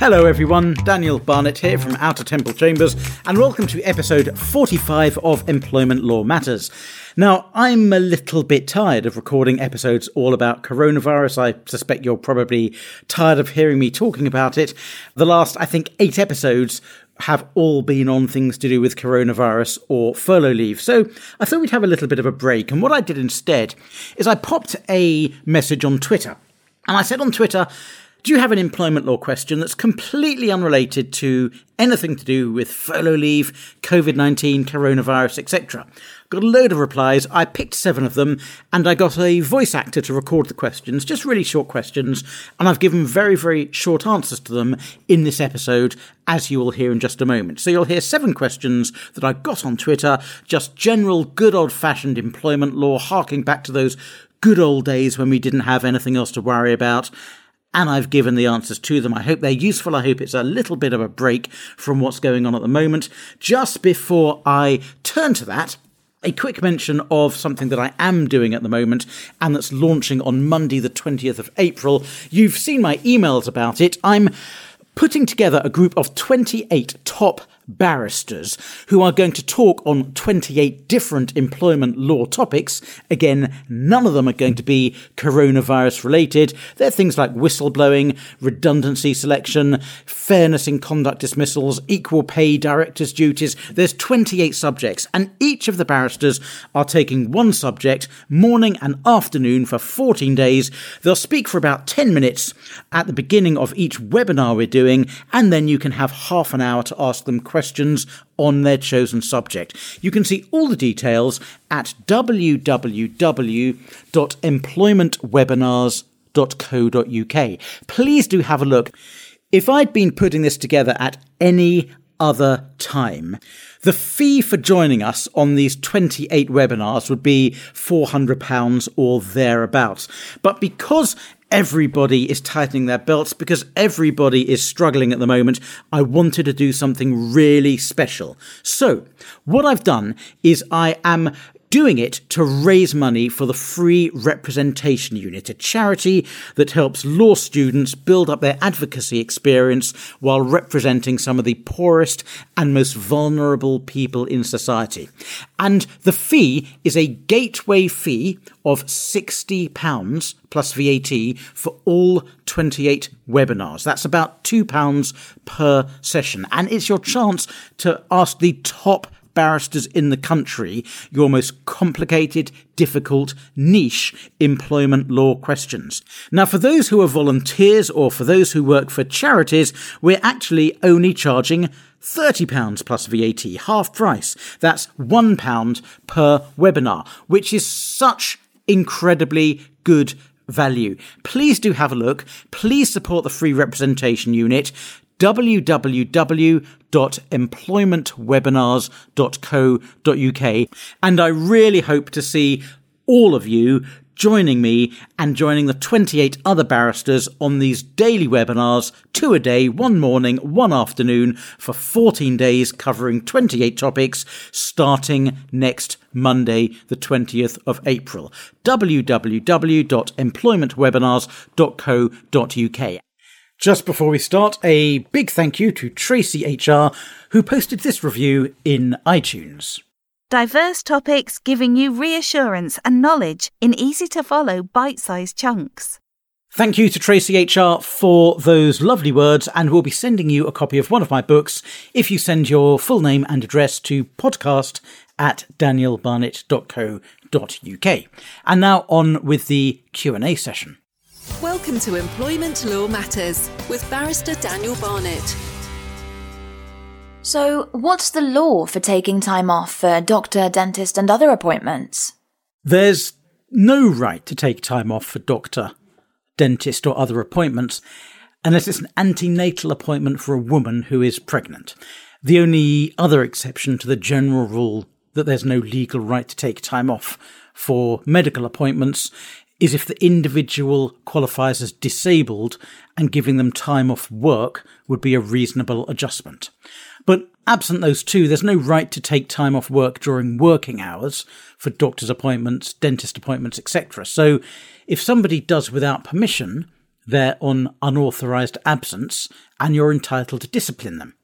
Hello, everyone. Daniel Barnett here from Outer Temple Chambers, and welcome to episode 45 of Employment Law Matters. Now, I'm a little bit tired of recording episodes all about coronavirus. I suspect you're probably tired of hearing me talking about it. The last, I think, eight episodes have all been on things to do with coronavirus or furlough leave. So I thought we'd have a little bit of a break. And what I did instead is I popped a message on Twitter. And I said on Twitter, do you have an employment law question that's completely unrelated to anything to do with furlough leave, COVID 19, coronavirus, etc.? Got a load of replies. I picked seven of them and I got a voice actor to record the questions, just really short questions. And I've given very, very short answers to them in this episode, as you will hear in just a moment. So you'll hear seven questions that I got on Twitter, just general good old fashioned employment law, harking back to those good old days when we didn't have anything else to worry about and I've given the answers to them. I hope they're useful. I hope it's a little bit of a break from what's going on at the moment. Just before I turn to that, a quick mention of something that I am doing at the moment and that's launching on Monday, the 20th of April. You've seen my emails about it. I'm putting together a group of 28 top barristers who are going to talk on 28 different employment law topics. Again, none of them are going to be coronavirus related. They're things like whistleblowing, redundancy selection, fairness in conduct dismissals, equal pay directors' duties. There's 28 subjects, and each of the barristers are taking one subject morning and afternoon for 14 days. They'll speak for about 10 minutes at the beginning of each webinar we're doing, and then you can have half an hour to ask them questions questions on their chosen subject. You can see all the details at www.employmentwebinars.co.uk. Please do have a look. If I'd been putting this together at any other time. The fee for joining us on these 28 webinars would be £400 or thereabouts. But because everybody is tightening their belts because everybody is struggling at the moment. I wanted to do something really special. So, what I've done is I am doing it to raise money for the Free Representation Unit, a charity that helps law students build up their advocacy experience while representing some of the poorest and most vulnerable people in society. And the fee is a gateway fee of £60 plus VAT for all 28 webinars. That's about £2 per session. And it's your chance to ask the top barristers in the country your most complicated, difficult, niche employment law questions. Now, for those who are volunteers or for those who work for charities, we're actually only charging £30 plus VAT, half price. That's £1 per webinar, which is such incredibly good value. Please do have a look. Please support the free representation unit www.employmentwebinars.co.uk. And I really hope to see all of you joining me and joining the 28 other barristers on these daily webinars, two a day, one morning, one afternoon, for 14 days covering 28 topics, starting next Monday, the 20th of April. www.employmentwebinars.co.uk. Just before we start, a big thank you to Tracy HR, who posted this review in iTunes. Diverse topics giving you reassurance and knowledge in easy to follow bite sized chunks. Thank you to Tracy HR for those lovely words, and we'll be sending you a copy of one of my books if you send your full name and address to podcast at danielbarnett.co.uk. And now on with the Q&A session. Welcome to Employment Law Matters with Barrister Daniel Barnett. So, what's the law for taking time off for doctor, dentist, and other appointments? There's no right to take time off for doctor, dentist, or other appointments unless it's an antenatal appointment for a woman who is pregnant. The only other exception to the general rule that there's no legal right to take time off for medical appointments is if the individual qualifies as disabled and giving them time off work would be a reasonable adjustment. But absent those two, there's no right to take time off work during working hours for doctor's appointments, dentist appointments, etc. So if somebody does without permission, they're on unauthorised absence and you're entitled to discipline them.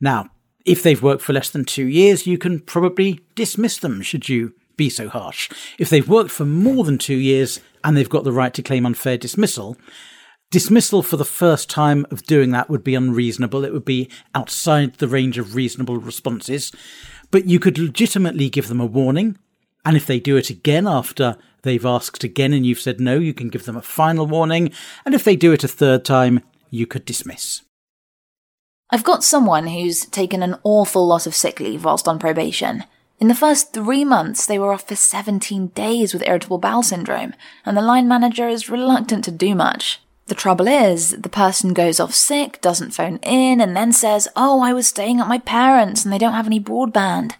Now, if they've worked for less than two years, you can probably dismiss them should you be so harsh. If they've worked for more than two years and they've got the right to claim unfair dismissal, dismissal for the first time of doing that would be unreasonable. It would be outside the range of reasonable responses. But you could legitimately give them a warning. And if they do it again after they've asked again and you've said no, you can give them a final warning. And if they do it a third time, you could dismiss. I've got someone who's taken an awful lot of sick leave whilst on probation. In the first three months, they were off for 17 days with irritable bowel syndrome, and the line manager is reluctant to do much. The trouble is, the person goes off sick, doesn't phone in, and then says, Oh, I was staying at my parents' and they don't have any broadband.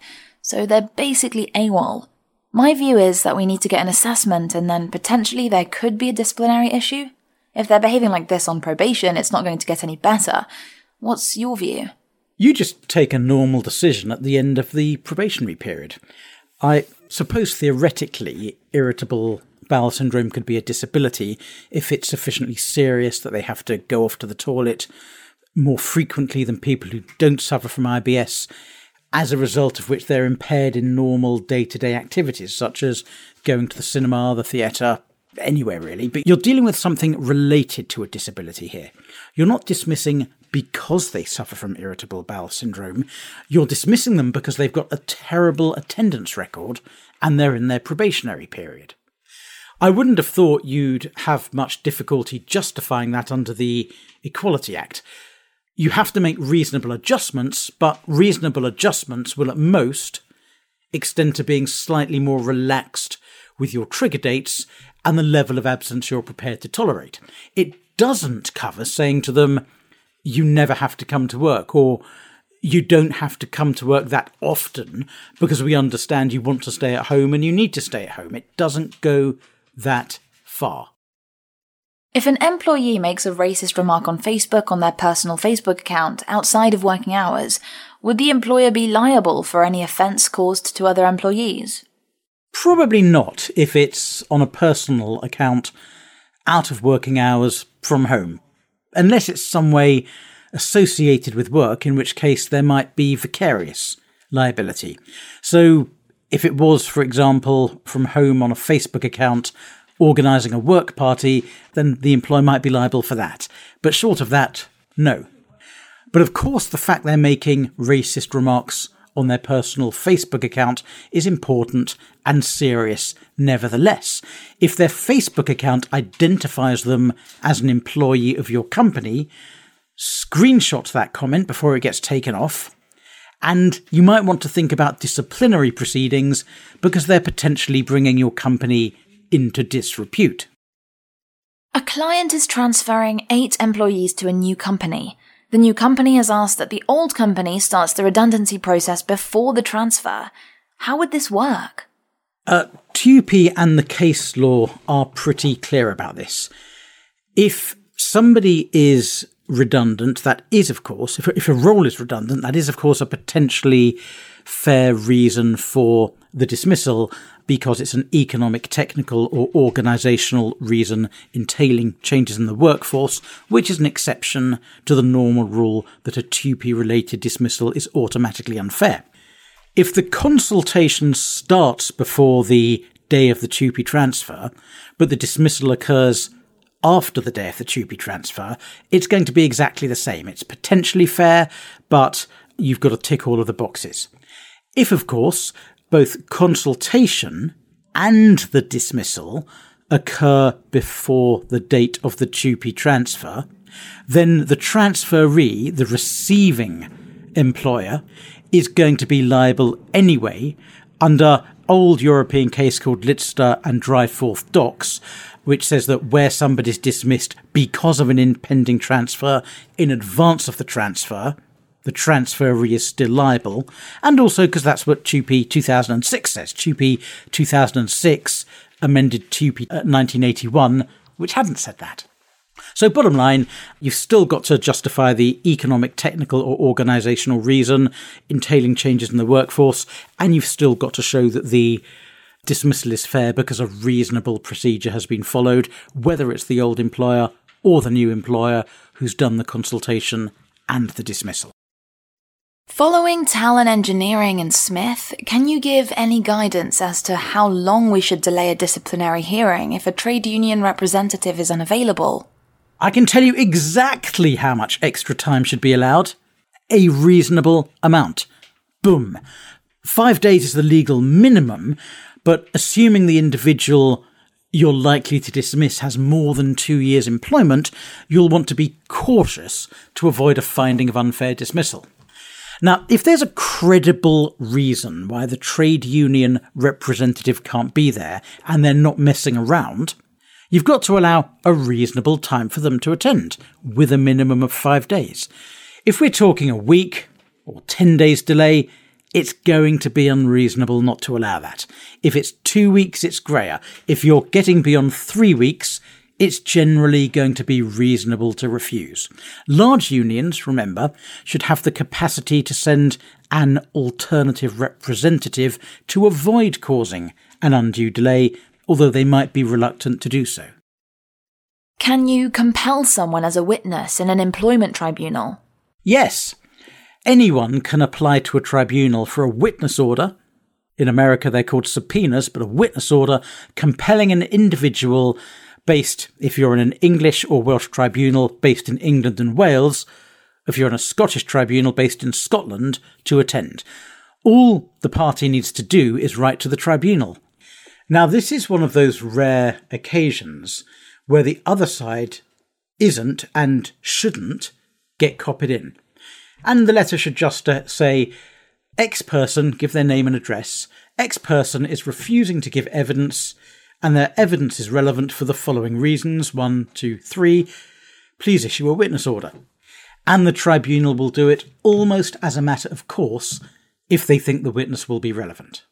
So they're basically AWOL. My view is that we need to get an assessment and then potentially there could be a disciplinary issue. If they're behaving like this on probation, it's not going to get any better. What's your view? You just take a normal decision at the end of the probationary period. I suppose theoretically, irritable bowel syndrome could be a disability if it's sufficiently serious that they have to go off to the toilet more frequently than people who don't suffer from IBS, as a result of which they're impaired in normal day to day activities, such as going to the cinema, the theatre, anywhere really. But you're dealing with something related to a disability here. You're not dismissing because they suffer from irritable bowel syndrome. You're dismissing them because they've got a terrible attendance record and they're in their probationary period. I wouldn't have thought you'd have much difficulty justifying that under the Equality Act. You have to make reasonable adjustments, but reasonable adjustments will at most extend to being slightly more relaxed with your trigger dates and the level of absence you're prepared to tolerate. It doesn't cover saying to them, you never have to come to work or you don't have to come to work that often because we understand you want to stay at home and you need to stay at home. It doesn't go that far. If an employee makes a racist remark on Facebook on their personal Facebook account outside of working hours, would the employer be liable for any offence caused to other employees? Probably not if it's on a personal account out of working hours from home unless it's some way associated with work, in which case there might be vicarious liability. So, if it was, for example, from home on a Facebook account, organising a work party, then the employer might be liable for that. But short of that, no. But of course, the fact they're making racist remarks on their personal Facebook account is important and serious nevertheless. If their Facebook account identifies them as an employee of your company, screenshot that comment before it gets taken off. And you might want to think about disciplinary proceedings because they're potentially bringing your company into disrepute. A client is transferring eight employees to a new company. The new company has asked that the old company starts the redundancy process before the transfer. How would this work? Uh, TUPE and the case law are pretty clear about this. If somebody is redundant, that is, of course, if, if a role is redundant, that is, of course, a potentially fair reason for the dismissal because it's an economic, technical, or organisational reason entailing changes in the workforce, which is an exception to the normal rule that a TUPE related dismissal is automatically unfair. If the consultation starts before the day of the TUPE transfer, but the dismissal occurs after the day of the TUPE transfer, it's going to be exactly the same. It's potentially fair, but you've got to tick all of the boxes. If, of course, both consultation and the dismissal occur before the date of the TUPE transfer, then the transferee, the receiving employer, is going to be liable anyway under old European case called Litster and Dryforth Docks, which says that where somebody's dismissed because of an impending transfer in advance of the transfer, the transferee is still liable, and also because that's what TUPE 2006 says. TUPE 2006 amended TUPE uh, 1981, which hadn't said that. So, bottom line, you've still got to justify the economic, technical, or organisational reason entailing changes in the workforce, and you've still got to show that the dismissal is fair because a reasonable procedure has been followed, whether it's the old employer or the new employer who's done the consultation and the dismissal. Following Talon Engineering and Smith, can you give any guidance as to how long we should delay a disciplinary hearing if a trade union representative is unavailable? I can tell you exactly how much extra time should be allowed. A reasonable amount. Boom. Five days is the legal minimum, but assuming the individual you're likely to dismiss has more than two years' employment, you'll want to be cautious to avoid a finding of unfair dismissal. Now, if there's a credible reason why the trade union representative can't be there and they're not messing around, you've got to allow a reasonable time for them to attend, with a minimum of five days. If we're talking a week or 10 days delay, it's going to be unreasonable not to allow that. If it's two weeks, it's greyer. If you're getting beyond three weeks, it's generally going to be reasonable to refuse. Large unions, remember, should have the capacity to send an alternative representative to avoid causing an undue delay, although they might be reluctant to do so. Can you compel someone as a witness in an employment tribunal? Yes. Anyone can apply to a tribunal for a witness order. In America, they're called subpoenas, but a witness order compelling an individual based, if you're in an English or Welsh tribunal based in England and Wales, if you're in a Scottish tribunal based in Scotland, to attend. All the party needs to do is write to the tribunal. Now, this is one of those rare occasions where the other side isn't and shouldn't get copied in. And the letter should just uh, say, X person, give their name and address. X person is refusing to give evidence and their evidence is relevant for the following reasons one, two, three. Please issue a witness order. And the tribunal will do it almost as a matter of course if they think the witness will be relevant.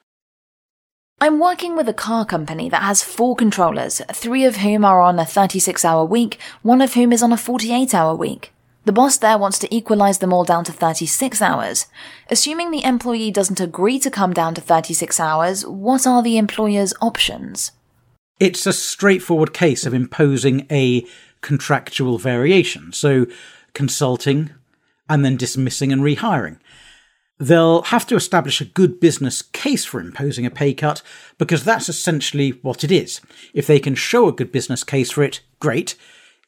I'm working with a car company that has four controllers, three of whom are on a 36 hour week, one of whom is on a 48 hour week. The boss there wants to equalize them all down to 36 hours. Assuming the employee doesn't agree to come down to 36 hours, what are the employer's options? It's a straightforward case of imposing a contractual variation. So consulting and then dismissing and rehiring. They'll have to establish a good business case for imposing a pay cut because that's essentially what it is. If they can show a good business case for it, great.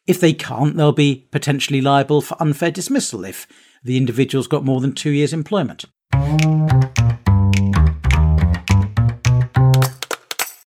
If they can't, they'll be potentially liable for unfair dismissal if the individual's got more than two years' employment.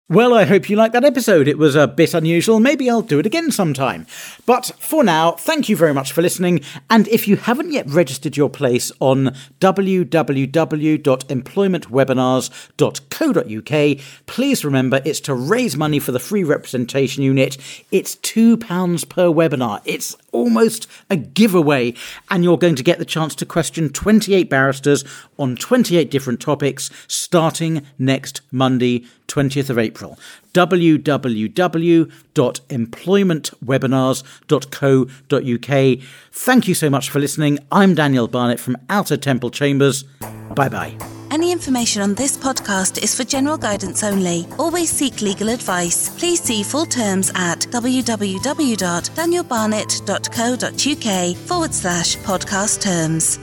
Well, I hope you liked that episode. It was a bit unusual. Maybe I'll do it again sometime. But for now, thank you very much for listening. And if you haven't yet registered your place on www.employmentwebinars.co.uk, please remember it's to raise money for the free representation unit. It's £2 per webinar. It's almost a giveaway. And you're going to get the chance to question 28 barristers on 28 different topics starting next Monday, 20th of April. www.employmentwebinars.co.uk. Thank you so much for listening. I'm Daniel Barnett from Outer Temple Chambers. Bye bye. Any information on this podcast is for general guidance only. Always seek legal advice. Please see full terms at www.danielbarnett.co.uk forward slash podcast terms.